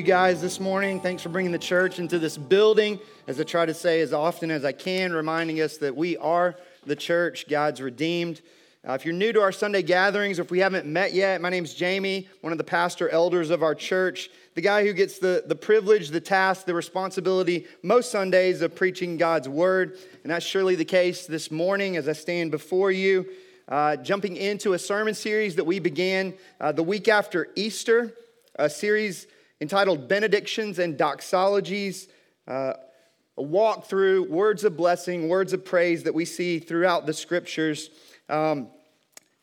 you guys this morning. Thanks for bringing the church into this building. As I try to say as often as I can, reminding us that we are the church, God's redeemed. Uh, if you're new to our Sunday gatherings, or if we haven't met yet, my name's Jamie, one of the pastor elders of our church, the guy who gets the, the privilege, the task, the responsibility most Sundays of preaching God's word. And that's surely the case this morning as I stand before you, uh, jumping into a sermon series that we began uh, the week after Easter, a series entitled Benedictions and Doxologies, uh, a walk through words of blessing, words of praise that we see throughout the scriptures. Um,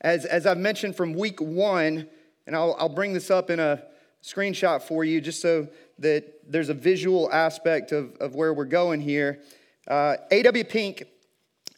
as, as I've mentioned from week one, and I'll, I'll bring this up in a screenshot for you just so that there's a visual aspect of, of where we're going here. Uh, A.W. Pink,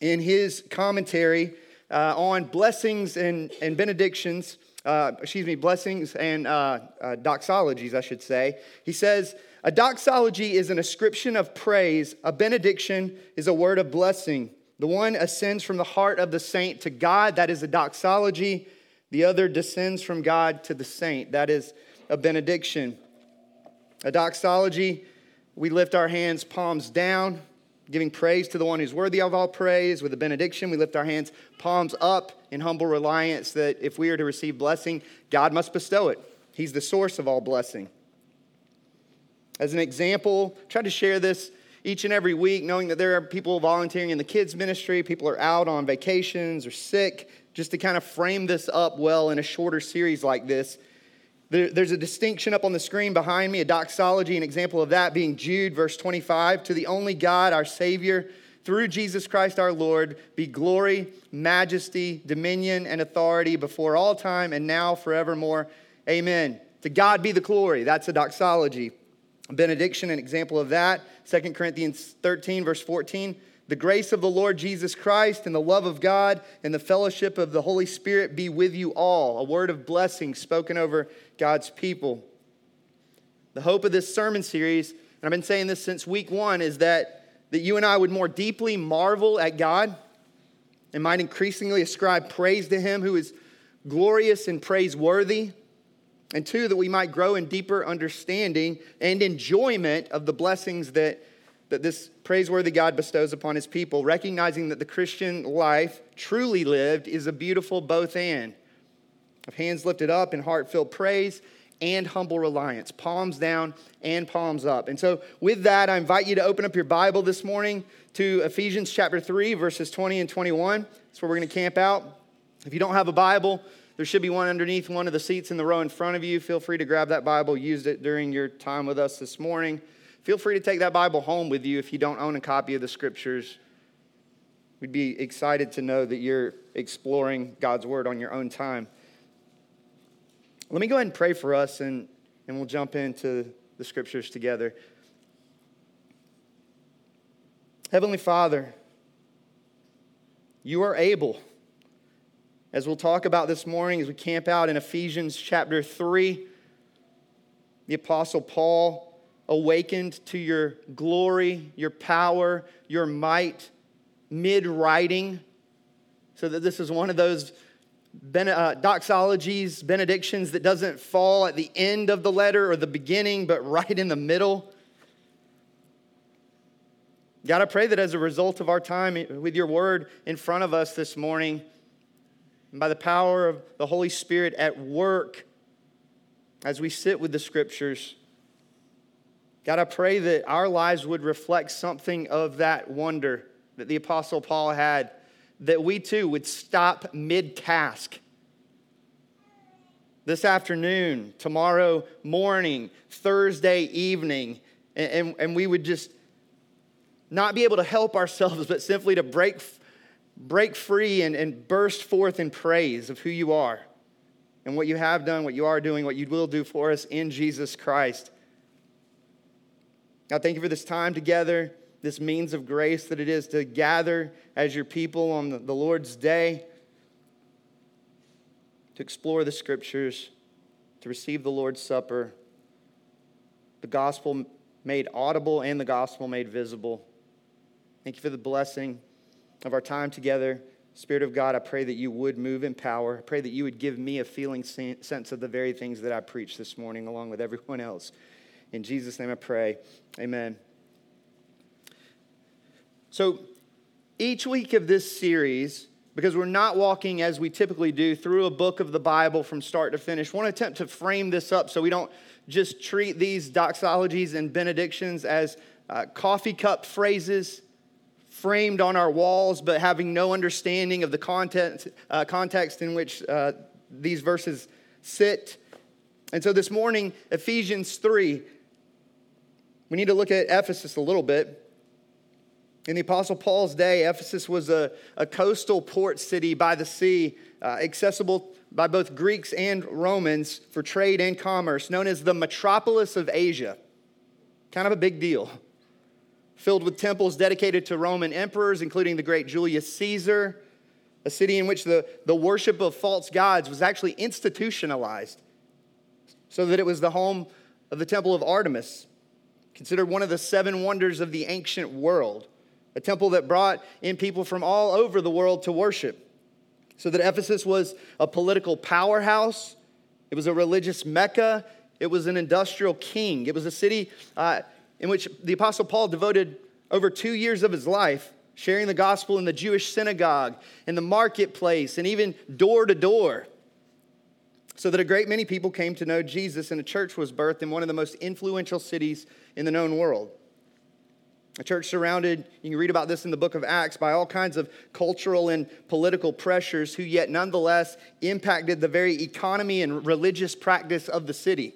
in his commentary uh, on blessings and, and benedictions, uh, excuse me, blessings and uh, uh, doxologies, I should say. He says, A doxology is an ascription of praise, a benediction is a word of blessing. The one ascends from the heart of the saint to God, that is a doxology. The other descends from God to the saint, that is a benediction. A doxology, we lift our hands, palms down, giving praise to the one who's worthy of all praise. With a benediction, we lift our hands, palms up in humble reliance that if we are to receive blessing, God must bestow it. He's the source of all blessing. As an example, try to share this each and every week, knowing that there are people volunteering in the kids' ministry, people are out on vacations or sick, just to kind of frame this up well in a shorter series like this. There's a distinction up on the screen behind me, a doxology, an example of that being Jude, verse 25. To the only God, our Savior, through Jesus Christ our Lord, be glory, majesty, dominion, and authority before all time and now forevermore. Amen. To God be the glory. That's a doxology. Benediction, an example of that. 2 Corinthians 13, verse 14. The grace of the Lord Jesus Christ and the love of God and the fellowship of the Holy Spirit be with you all. A word of blessing spoken over God's people. The hope of this sermon series, and I've been saying this since week one, is that, that you and I would more deeply marvel at God and might increasingly ascribe praise to Him who is glorious and praiseworthy. And two, that we might grow in deeper understanding and enjoyment of the blessings that that this praiseworthy God bestows upon his people, recognizing that the Christian life, truly lived, is a beautiful both and of hands lifted up in heart filled praise and humble reliance, palms down and palms up. And so, with that, I invite you to open up your Bible this morning to Ephesians chapter 3, verses 20 and 21. That's where we're going to camp out. If you don't have a Bible, there should be one underneath one of the seats in the row in front of you. Feel free to grab that Bible, use it during your time with us this morning. Feel free to take that Bible home with you if you don't own a copy of the scriptures. We'd be excited to know that you're exploring God's word on your own time. Let me go ahead and pray for us, and, and we'll jump into the scriptures together. Heavenly Father, you are able, as we'll talk about this morning as we camp out in Ephesians chapter 3, the Apostle Paul awakened to your glory, your power, your might mid writing. So that this is one of those uh, doxologies, benedictions that doesn't fall at the end of the letter or the beginning, but right in the middle. God, I pray that as a result of our time with your word in front of us this morning, and by the power of the Holy Spirit at work as we sit with the scriptures, God, I pray that our lives would reflect something of that wonder that the Apostle Paul had, that we too would stop mid task. This afternoon, tomorrow morning, Thursday evening, and, and, and, we would just not be able to help ourselves, but simply to break, break free and, and burst forth in praise of who you are. and what you have done, what you are doing, what you will do for us in Jesus Christ. God, thank you for this time together, this means of grace that it is to gather as your people on the Lord's day, to explore the scriptures, to receive the Lord's Supper, the gospel made audible and the gospel made visible. Thank you for the blessing of our time together. Spirit of God, I pray that you would move in power. I pray that you would give me a feeling sense of the very things that I preached this morning, along with everyone else. In Jesus' name I pray. Amen. So, each week of this series, because we're not walking as we typically do through a book of the Bible from start to finish, I want to attempt to frame this up so we don't just treat these doxologies and benedictions as uh, coffee cup phrases framed on our walls, but having no understanding of the content, uh, context in which uh, these verses sit. And so this morning, Ephesians 3, we need to look at Ephesus a little bit. In the Apostle Paul's day, Ephesus was a, a coastal port city by the sea, uh, accessible by both Greeks and Romans for trade and commerce, known as the metropolis of Asia. Kind of a big deal filled with temples dedicated to Roman emperors, including the great Julius Caesar, a city in which the, the worship of false gods was actually institutionalized, so that it was the home of the Temple of Artemis, considered one of the seven wonders of the ancient world, a temple that brought in people from all over the world to worship. So that Ephesus was a political powerhouse, it was a religious mecca, it was an industrial king, it was a city. Uh, in which the Apostle Paul devoted over two years of his life sharing the gospel in the Jewish synagogue, in the marketplace, and even door to door. So that a great many people came to know Jesus, and a church was birthed in one of the most influential cities in the known world. A church surrounded, you can read about this in the book of Acts, by all kinds of cultural and political pressures, who yet nonetheless impacted the very economy and religious practice of the city.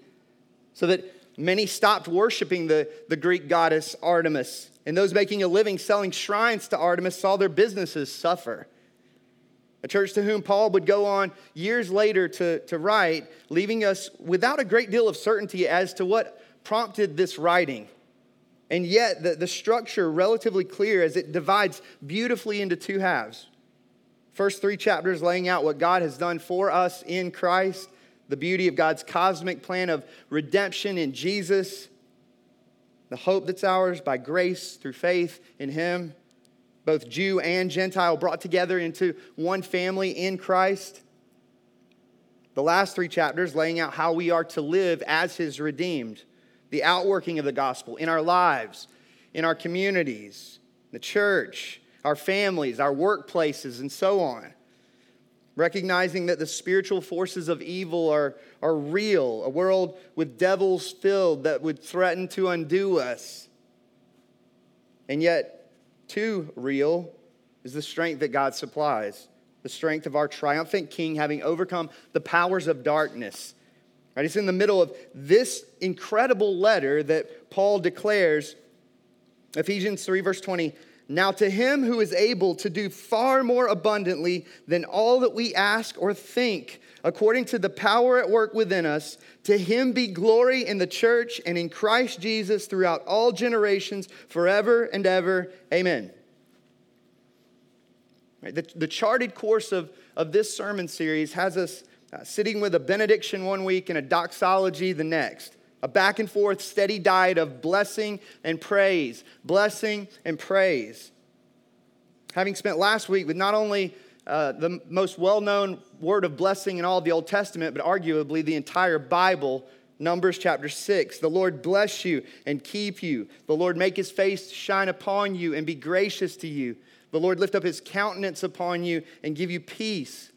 So that Many stopped worshiping the, the Greek goddess Artemis, and those making a living selling shrines to Artemis saw their businesses suffer. A church to whom Paul would go on years later to, to write, leaving us without a great deal of certainty as to what prompted this writing. And yet, the, the structure relatively clear as it divides beautifully into two halves. First three chapters laying out what God has done for us in Christ, the beauty of God's cosmic plan of redemption in Jesus, the hope that's ours by grace through faith in Him, both Jew and Gentile brought together into one family in Christ. The last three chapters laying out how we are to live as His redeemed, the outworking of the gospel in our lives, in our communities, the church, our families, our workplaces, and so on recognizing that the spiritual forces of evil are, are real, a world with devils filled that would threaten to undo us. And yet, too real is the strength that God supplies, the strength of our triumphant King having overcome the powers of darkness. Right? It's in the middle of this incredible letter that Paul declares, Ephesians 3, verse 20 now, to him who is able to do far more abundantly than all that we ask or think, according to the power at work within us, to him be glory in the church and in Christ Jesus throughout all generations, forever and ever. Amen. Right, the, the charted course of, of this sermon series has us uh, sitting with a benediction one week and a doxology the next a back and forth, steady diet of blessing and praise, blessing and praise. Having spent last week with not only uh, the most well known word of blessing in all the Old Testament, but arguably the entire Bible, Numbers chapter 6. The Lord bless you and keep you. The Lord make his face shine upon you and be gracious to you. The Lord lift up his countenance upon you and give you peace.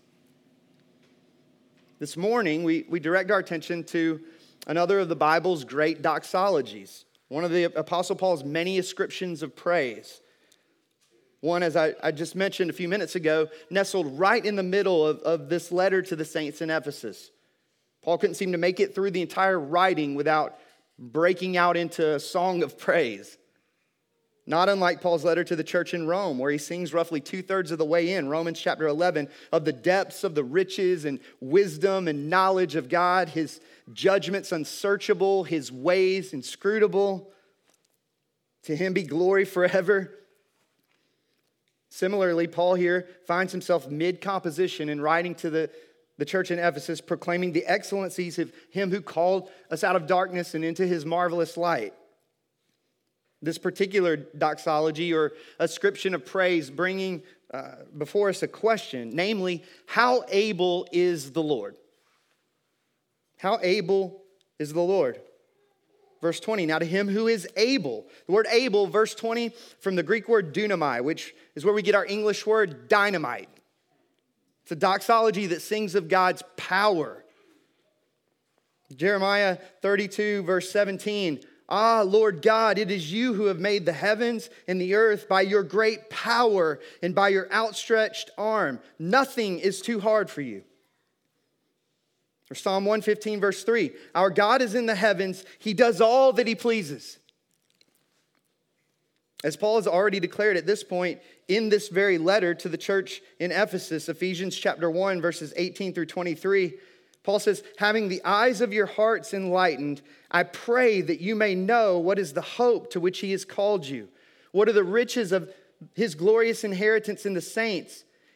This morning, we, we direct our attention to another of the Bible's great doxologies, one of the Apostle Paul's many ascriptions of praise. One, as I, I just mentioned a few minutes ago, nestled right in the middle of, of this letter to the saints in Ephesus. Paul couldn't seem to make it through the entire writing without breaking out into a song of praise. Not unlike Paul's letter to the church in Rome, where he sings roughly two thirds of the way in, Romans chapter 11, of the depths of the riches and wisdom and knowledge of God, his judgments unsearchable, his ways inscrutable. To him be glory forever. Similarly, Paul here finds himself mid composition in writing to the, the church in Ephesus, proclaiming the excellencies of him who called us out of darkness and into his marvelous light. This particular doxology or ascription of praise bringing uh, before us a question, namely, how able is the Lord? How able is the Lord? Verse 20, now to him who is able. The word able, verse 20, from the Greek word dunamai, which is where we get our English word dynamite. It's a doxology that sings of God's power. Jeremiah 32, verse 17, Ah, Lord God, it is you who have made the heavens and the earth by your great power and by your outstretched arm. Nothing is too hard for you. Or Psalm 115, verse 3 Our God is in the heavens, He does all that He pleases. As Paul has already declared at this point in this very letter to the church in Ephesus, Ephesians chapter 1, verses 18 through 23, Paul says, Having the eyes of your hearts enlightened, I pray that you may know what is the hope to which He has called you, what are the riches of His glorious inheritance in the saints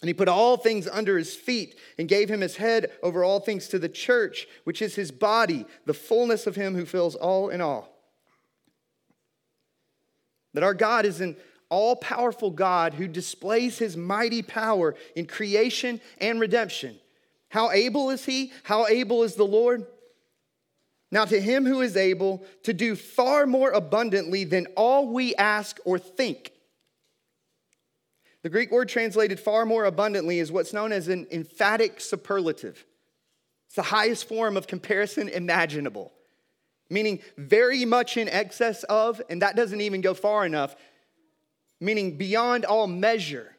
And he put all things under his feet and gave him his head over all things to the church, which is his body, the fullness of him who fills all in all. That our God is an all powerful God who displays his mighty power in creation and redemption. How able is he? How able is the Lord? Now, to him who is able to do far more abundantly than all we ask or think the Greek word translated far more abundantly is what's known as an emphatic superlative. It's the highest form of comparison imaginable, meaning very much in excess of, and that doesn't even go far enough, meaning beyond all measure.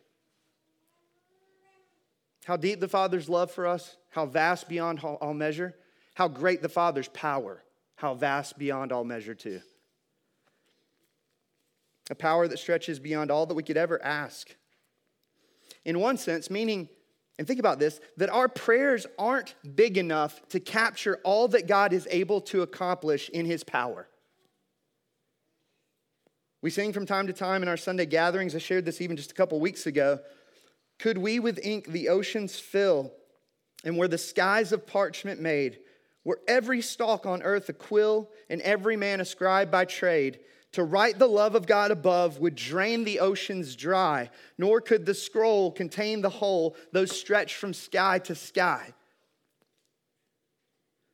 How deep the Father's love for us, how vast beyond all measure, how great the Father's power, how vast beyond all measure, too. A power that stretches beyond all that we could ever ask in one sense, meaning, and think about this, that our prayers aren't big enough to capture all that God is able to accomplish in His power. We sing from time to time in our Sunday gatherings. I shared this even just a couple weeks ago. Could we with ink the oceans fill, and were the skies of parchment made, were every stalk on earth a quill, and every man a scribe by trade, to write the love of God above would drain the oceans dry, nor could the scroll contain the whole, though stretched from sky to sky.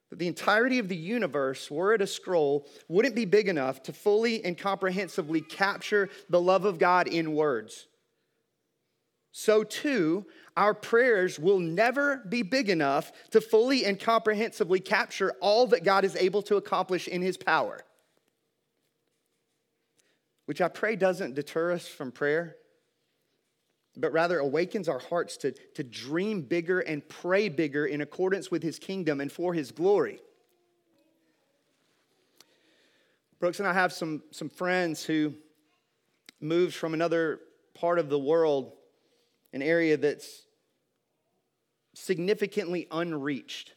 But the entirety of the universe, were it a scroll, wouldn't be big enough to fully and comprehensively capture the love of God in words. So, too, our prayers will never be big enough to fully and comprehensively capture all that God is able to accomplish in His power which I pray doesn't deter us from prayer, but rather awakens our hearts to, to dream bigger and pray bigger in accordance with his kingdom and for his glory. Brooks and I have some, some friends who moved from another part of the world, an area that's significantly unreached.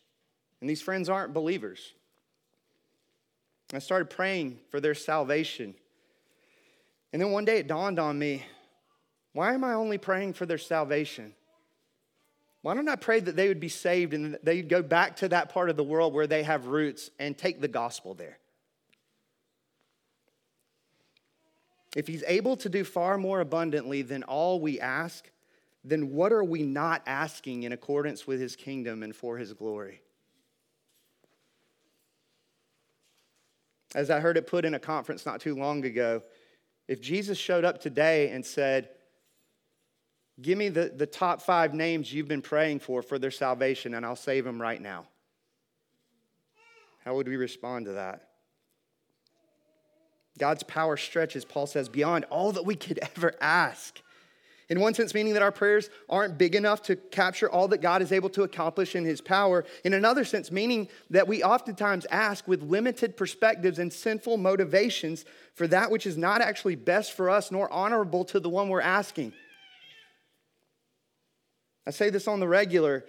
And these friends aren't believers. I started praying for their salvation. And then one day it dawned on me why am I only praying for their salvation? Why don't I pray that they would be saved and they'd go back to that part of the world where they have roots and take the gospel there? If he's able to do far more abundantly than all we ask, then what are we not asking in accordance with his kingdom and for his glory? As I heard it put in a conference not too long ago, if Jesus showed up today and said, Give me the, the top five names you've been praying for for their salvation, and I'll save them right now. How would we respond to that? God's power stretches, Paul says, beyond all that we could ever ask. In one sense, meaning that our prayers aren't big enough to capture all that God is able to accomplish in His power. In another sense, meaning that we oftentimes ask with limited perspectives and sinful motivations for that which is not actually best for us nor honorable to the one we're asking. I say this on the regular.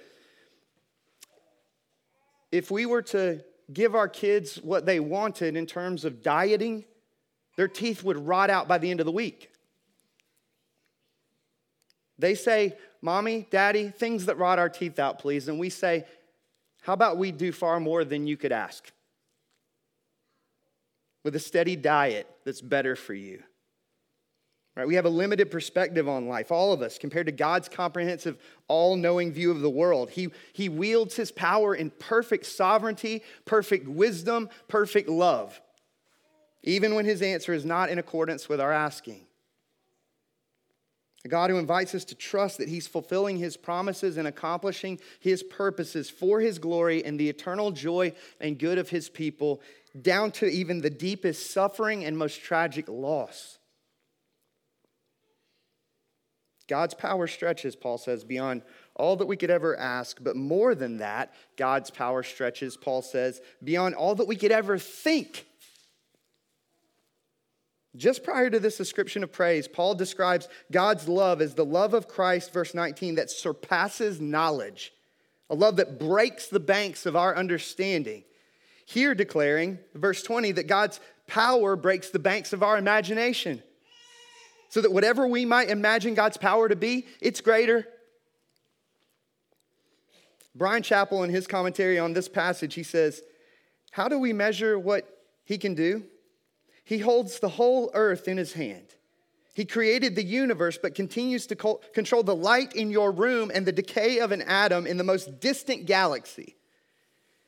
If we were to give our kids what they wanted in terms of dieting, their teeth would rot out by the end of the week. They say, Mommy, Daddy, things that rot our teeth out, please. And we say, How about we do far more than you could ask? With a steady diet that's better for you. Right? We have a limited perspective on life, all of us, compared to God's comprehensive, all knowing view of the world. He, he wields his power in perfect sovereignty, perfect wisdom, perfect love, even when his answer is not in accordance with our asking. A God who invites us to trust that He's fulfilling His promises and accomplishing His purposes for His glory and the eternal joy and good of His people, down to even the deepest suffering and most tragic loss. God's power stretches, Paul says, beyond all that we could ever ask, but more than that, God's power stretches, Paul says, beyond all that we could ever think. Just prior to this ascription of praise, Paul describes God's love as the love of Christ, verse 19, that surpasses knowledge, a love that breaks the banks of our understanding. Here, declaring, verse 20, that God's power breaks the banks of our imagination. So that whatever we might imagine God's power to be, it's greater. Bryan Chapell, in his commentary on this passage, he says, How do we measure what he can do? He holds the whole earth in his hand. He created the universe, but continues to control the light in your room and the decay of an atom in the most distant galaxy.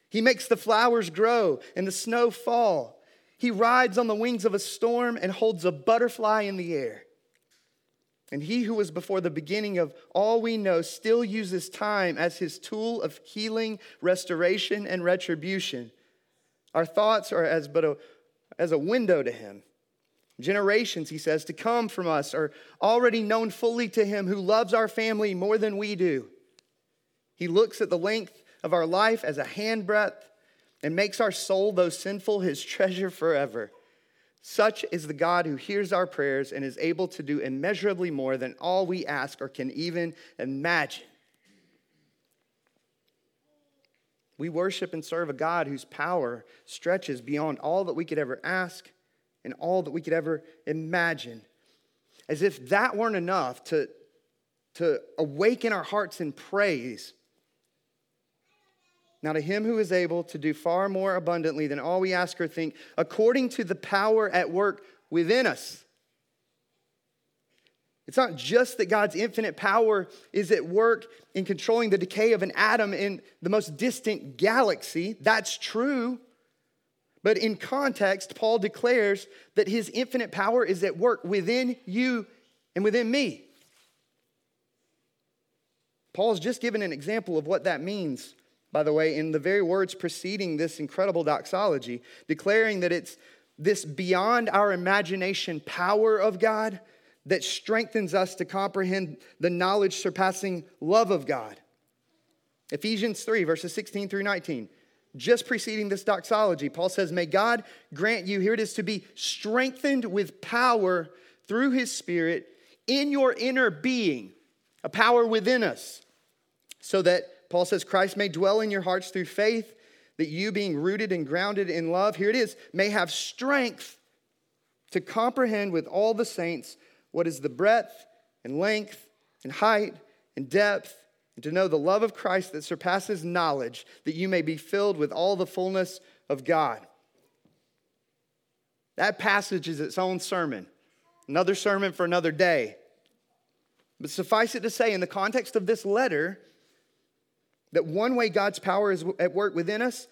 He makes the flowers grow and the snow fall. He rides on the wings of a storm and holds a butterfly in the air. And he who was before the beginning of all we know still uses time as his tool of healing, restoration, and retribution. Our thoughts are as but a as a window to him. Generations, he says, to come from us are already known fully to him who loves our family more than we do. He looks at the length of our life as a handbreadth and makes our soul, though sinful, his treasure forever. Such is the God who hears our prayers and is able to do immeasurably more than all we ask or can even imagine. We worship and serve a God whose power stretches beyond all that we could ever ask and all that we could ever imagine. As if that weren't enough to, to awaken our hearts in praise. Now, to him who is able to do far more abundantly than all we ask or think, according to the power at work within us. It's not just that God's infinite power is at work in controlling the decay of an atom in the most distant galaxy. That's true. But in context, Paul declares that his infinite power is at work within you and within me. Paul's just given an example of what that means, by the way, in the very words preceding this incredible doxology, declaring that it's this beyond our imagination power of God that strengthens us to comprehend the knowledge surpassing love of God. Ephesians 3, verses 16 through 19. Just preceding this doxology, Paul says, May God grant you, here it is, to be strengthened with power through his Spirit in your inner being, a power within us, so that, Paul says, Christ may dwell in your hearts through faith, that you, being rooted and grounded in love, here it is, may have strength to comprehend with all the saints what is the breadth and length and height and depth, and to know the love of Christ that surpasses knowledge, that you may be filled with all the fullness of God. That passage is its own sermon, another sermon for another day. But suffice it to say, in the context of this letter, that one way God's power is at work within us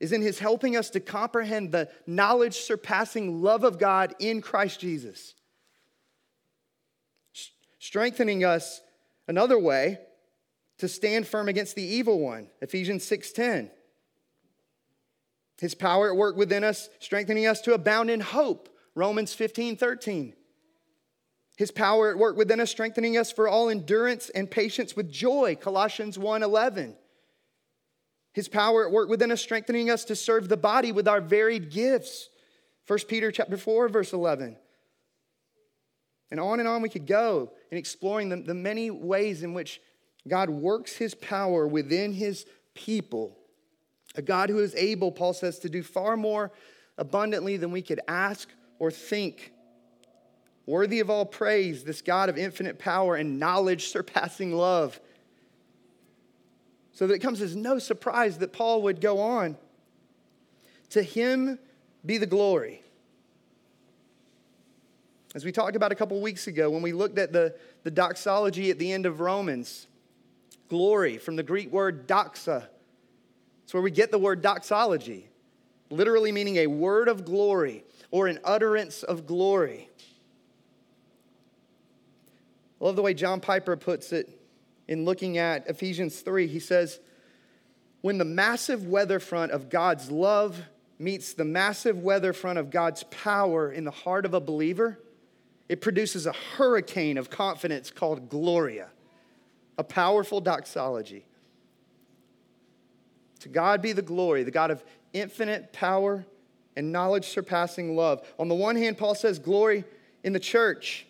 is in His helping us to comprehend the knowledge surpassing love of God in Christ Jesus strengthening us Another way to stand firm against the evil one, Ephesians 6:10. His power at work within us, strengthening us to abound in hope, Romans 15, 13. His power at work within us, strengthening us for all endurance and patience with joy, Colossians 1, 11. His power at work within us, strengthening us to serve the body with our varied gifts, 1 Peter chapter 4, verse 11. And on and on we could go in exploring the, the many ways in which God works his power within his people. A God who is able, Paul says, to do far more abundantly than we could ask or think. Worthy of all praise, this God of infinite power and knowledge surpassing love. So that it comes as no surprise that Paul would go on. To him be the glory. As we talked about a couple weeks ago when we looked at the, the doxology at the end of Romans, glory from the Greek word doxa. It's where we get the word doxology, literally meaning a word of glory or an utterance of glory. I love the way John Piper puts it in looking at Ephesians 3. He says, When the massive weather front of God's love meets the massive weather front of God's power in the heart of a believer, it produces a hurricane of confidence called Gloria, a powerful doxology. To God be the glory, the God of infinite power and knowledge surpassing love. On the one hand, Paul says glory in the church.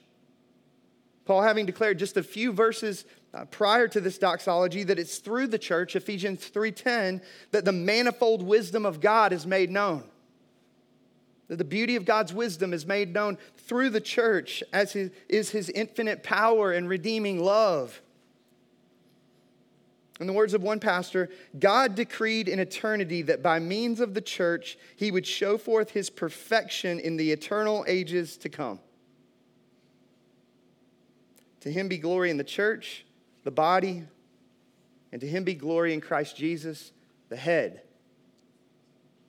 Paul having declared just a few verses uh, prior to this doxology that it's through the church Ephesians 3:10 that the manifold wisdom of God is made known the beauty of God's wisdom is made known through the church as his, is his infinite power and redeeming love. In the words of one pastor, God decreed in eternity that by means of the church, he would show forth his perfection in the eternal ages to come. To him be glory in the church, the body, and to him be glory in Christ Jesus, the head.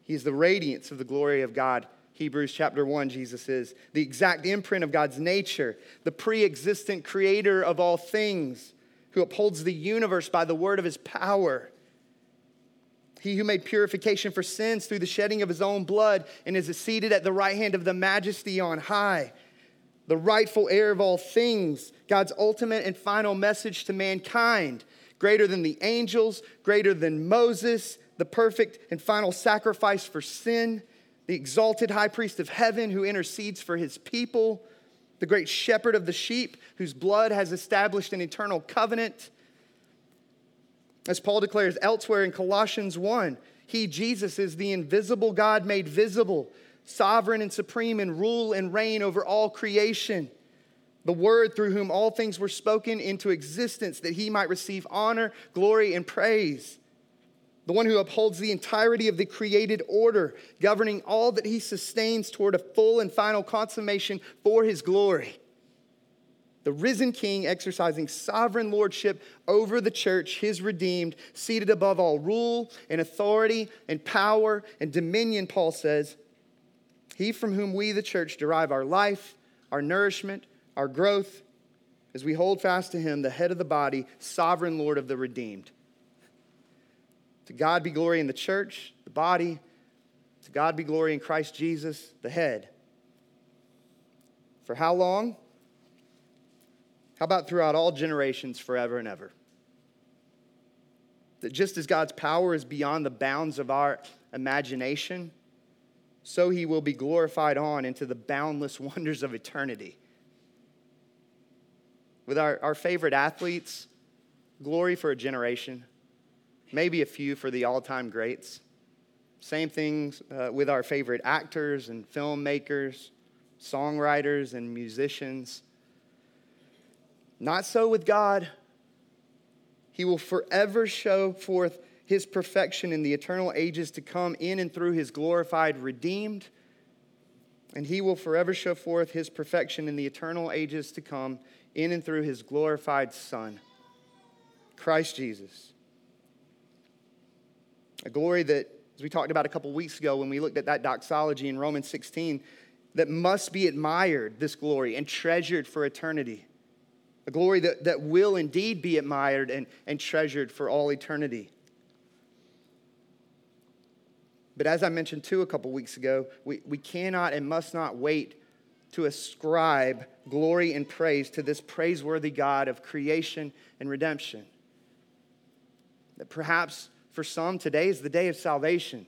He is the radiance of the glory of God Hebrews chapter 1, Jesus is the exact imprint of God's nature, the pre existent creator of all things, who upholds the universe by the word of his power. He who made purification for sins through the shedding of his own blood and is seated at the right hand of the majesty on high, the rightful heir of all things, God's ultimate and final message to mankind, greater than the angels, greater than Moses, the perfect and final sacrifice for sin the exalted high priest of heaven who intercedes for his people, the great shepherd of the sheep whose blood has established an eternal covenant. As Paul declares elsewhere in Colossians 1, he, Jesus, is the invisible God made visible, sovereign and supreme in rule and reign over all creation. The Word through whom all things were spoken into existence, that he might receive honor, glory, and praise the one who upholds the entirety of the created order, governing all that he sustains toward a full and final consummation for his glory. The risen king exercising sovereign lordship over the church, his redeemed, seated above all rule and authority and power and dominion, Paul says. He from whom we, the church, derive our life, our nourishment, our growth, as we hold fast to him, the head of the body, sovereign Lord of the redeemed. To God be glory in the church, the body. To God be glory in Christ Jesus, the head. For how long? How about throughout all generations, forever and ever? That just as God's power is beyond the bounds of our imagination, so he will be glorified on into the boundless wonders of eternity. With our, our favorite athletes, glory for a generation maybe a few for the all time greats. Same things uh, with our favorite actors and filmmakers, songwriters and musicians. Not so with God. He will forever show forth his perfection in the eternal ages to come in and through his glorified redeemed. And he will forever show forth his perfection in the eternal ages to come in and through his glorified Son, Christ Jesus. A glory that, as we talked about a couple weeks ago when we looked at that doxology in Romans 16, that must be admired, this glory, and treasured for eternity. a glory that, that will indeed be admired and, and treasured for all eternity. But as I mentioned too a couple weeks ago, we, we cannot and must not wait to ascribe glory and praise to this praiseworthy God of creation and redemption. That perhaps for some, today is the day of salvation,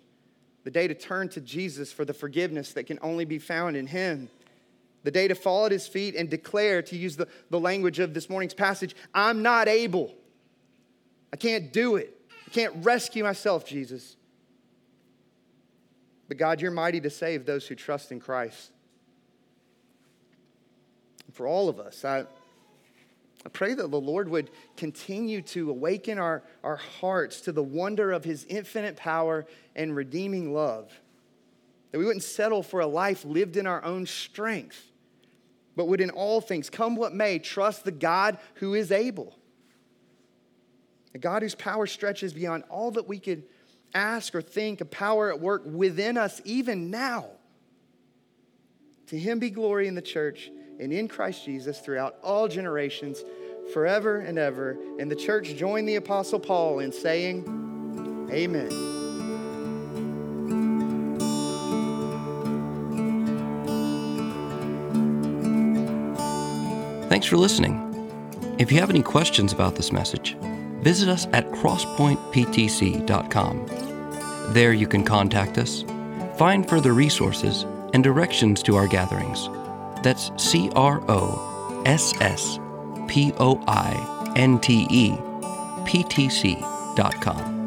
the day to turn to Jesus for the forgiveness that can only be found in Him, the day to fall at His feet and declare, to use the, the language of this morning's passage, I'm not able. I can't do it. I can't rescue myself, Jesus. But God, you're mighty to save those who trust in Christ for all of us. I, I pray that the Lord would continue to awaken our, our hearts to the wonder of his infinite power and redeeming love. That we wouldn't settle for a life lived in our own strength, but would in all things, come what may, trust the God who is able. A God whose power stretches beyond all that we could ask or think, a power at work within us even now. To him be glory in the church and in Christ Jesus throughout all generations, forever and ever. And the church joined the Apostle Paul in saying, Amen. Thanks for listening. If you have any questions about this message, visit us at crosspointptc.com. There you can contact us, find further resources, and directions to our gatherings. That's C R O S S P O I N T E P T C dot com.